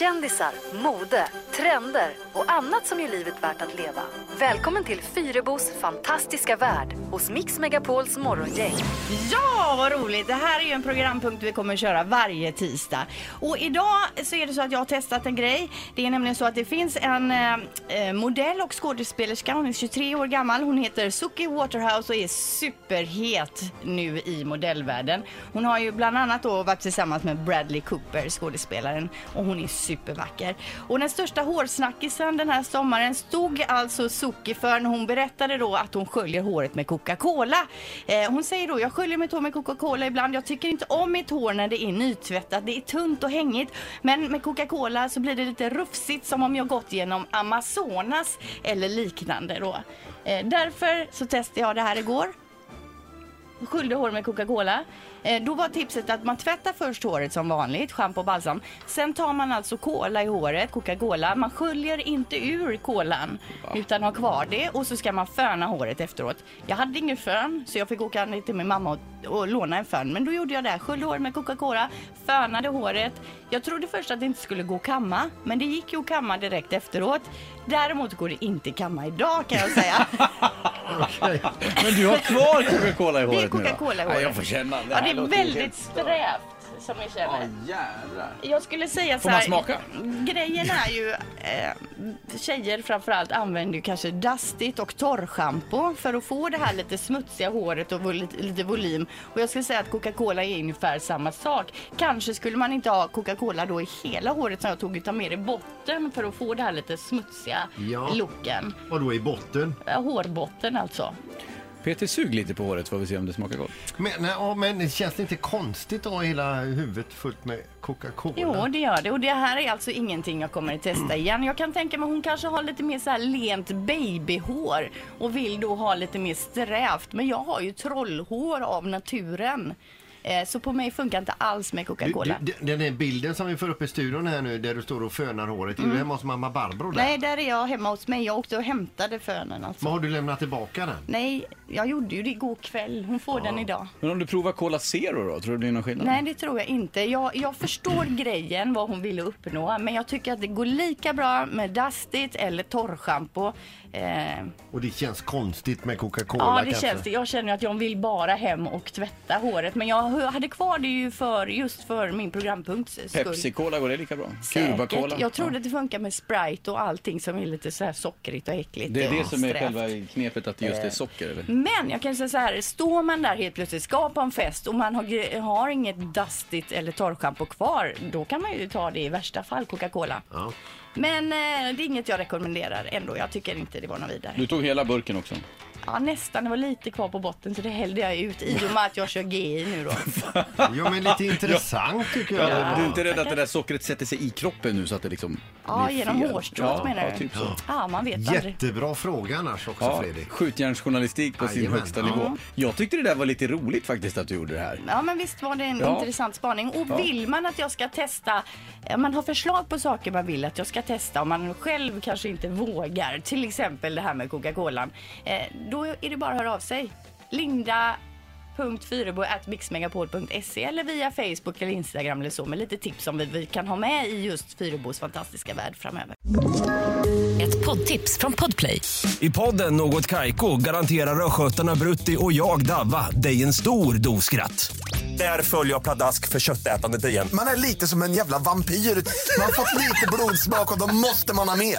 kändisar, mode, trender och annat som gör livet värt att leva. Välkommen till Fyrebos fantastiska värld hos Mix Megapols morgongäng. Ja, vad roligt! Det här är ju en programpunkt vi kommer att köra varje tisdag. Och idag så är det så att jag har testat en grej. Det är nämligen så att det finns en eh, eh modell och skådespelerska. Hon är 23 år gammal. Hon heter Suki Waterhouse och är superhet nu i modellvärlden. Hon har ju bland annat då varit tillsammans med Bradley Cooper, skådespelaren, och hon är supervacker. Och den största hårsnackisen den här sommaren stod alltså Suki för när hon berättade då att hon sköljer håret med Coca-Cola. Eh, hon säger då, jag sköljer mitt hår med Coca-Cola ibland. Jag tycker inte om mitt hår när det är nytvättat. Det är tunt och hängigt. Men med Coca-Cola så blir det lite rufsigt som om jag gått genom Amazonas eller liknande då. Eh, därför så testade jag det här igår sköljde hår med Coca-Cola. Eh, då var tipset att man tvättar först håret som vanligt, schampo och balsam. Sen tar man alltså cola i håret, Coca-Cola. Man sköljer inte ur kolan utan har kvar det och så ska man föna håret efteråt. Jag hade ingen fön så jag fick åka ner till min mamma och, och låna en fön. Men då gjorde jag det, sköljde håret med Coca-Cola, fönade håret. Jag trodde först att det inte skulle gå att kamma, men det gick ju att kamma direkt efteråt. Däremot går det inte att kamma idag kan jag säga. Men du har kvar Coca-Cola i Det är håret nu då? Coca-Cola i Ja, håret. jag får känna. Det Ja, det är väldigt strävt som jag Ja, känner. jädrar. Jag skulle säga så Får man här, smaka? Grejen är ju, eh, tjejer framförallt använder ju kanske dastigt och torrschampo för att få det här lite smutsiga håret och vol- lite, volym. Och jag skulle säga att Coca-Cola är ungefär samma sak. Kanske skulle man inte ha Coca-Cola då i hela håret som jag tog utan mer i botten för att få det här lite smutsiga Ja. looken. Och då i botten. Eh, Hårbotten alltså. Peter, sug lite på håret får vi se om det smakar gott. Men, nej, ja, men det känns det inte konstigt att ha hela huvudet fullt med Coca-Cola? Jo, det gör det. Och det här är alltså ingenting jag kommer att testa igen. Jag kan tänka mig hon kanske har lite mer så här lent babyhår och vill då ha lite mer strävt. Men jag har ju trollhår av naturen. Eh, Så på mig funkar inte alls med Coca-Cola. du, den här bilden som vi får upp i studion här nu där du står och fönar håret, är du hemma hos mamma Barbro där? Nej, där är jag hemma hos mig. Jag åkte och hämtade fönen alltså. Men har du lämnat tillbaka den? Nej, jag gjorde ju det igår kväll. Hon får den idag. Men om du provar Cola Zero då, tror du det blir någon skillnad? Nej, det tror jag inte. Jag, jag förstår grejen, vad hon ville uppnå. Men jag tycker att det går lika bra med dastigt eller torrschampo. Eh, Och det känns konstigt med Coca-Cola Ja, det kanske? känns det. Jag känner att jag vill bara hem och tvätta håret. Men jag hade kvar det ju för, just för min programpunkts skull. Pepsi-Cola, går det lika bra? Cuba-Cola? Jag trodde att det funkar med Sprite och allting som är lite så här sockrigt och äckligt. Det är det som är själva knepet, att det just är socker eller? Men jag kan säga så här, står man där helt plötsligt, ska på en fest och man har, har inget dastigt eller torrschampo kvar, då kan man ju ta det i värsta fall, Coca-Cola. Ja. Men eh, det är inget jag rekommenderar ändå. Jag tycker inte det var något vidare. Du tog hela burken också? Ja, nästan. Det var lite kvar på botten så det hällde jag ut i och med att jag kör GI nu då. Jo, men lite intressant tycker jag. Ja, du är inte rädd att det där sockret sätter sig i kroppen nu så att det liksom Ja, blir genom fel? hårstrået ja, menar ja, du? typ så. Ja, man vet aldrig. Jättebra fråga annars också Ja, Fredrik. skjutjärnsjournalistik på sin Jajamän. högsta nivå. Jag tyckte det där var lite roligt faktiskt att du gjorde det här. Ja, men visst var det en Ja. intressant spaning. Och Ja. vill man att jag ska testa, om man har förslag på saker man vill att jag ska testa, om man själv kanske inte vågar, till exempel det här med Coca-Cola, eh, då är det bara att höra av sig. Linda mixmegapol.se eller via Facebook eller Instagram eller så med lite tips om vi, vi kan ha med i just Fyrebos fantastiska värld framöver. Ett poddtips från Podplay. I podden Något Kaiko garanterar östgötarna Brutti och jag, Davva, dig en stor dos skratt. Där följer jag pladask för köttätandet igen. Man är lite som en jävla vampyr. Man har fått lite blodsmak och då måste man ha mer.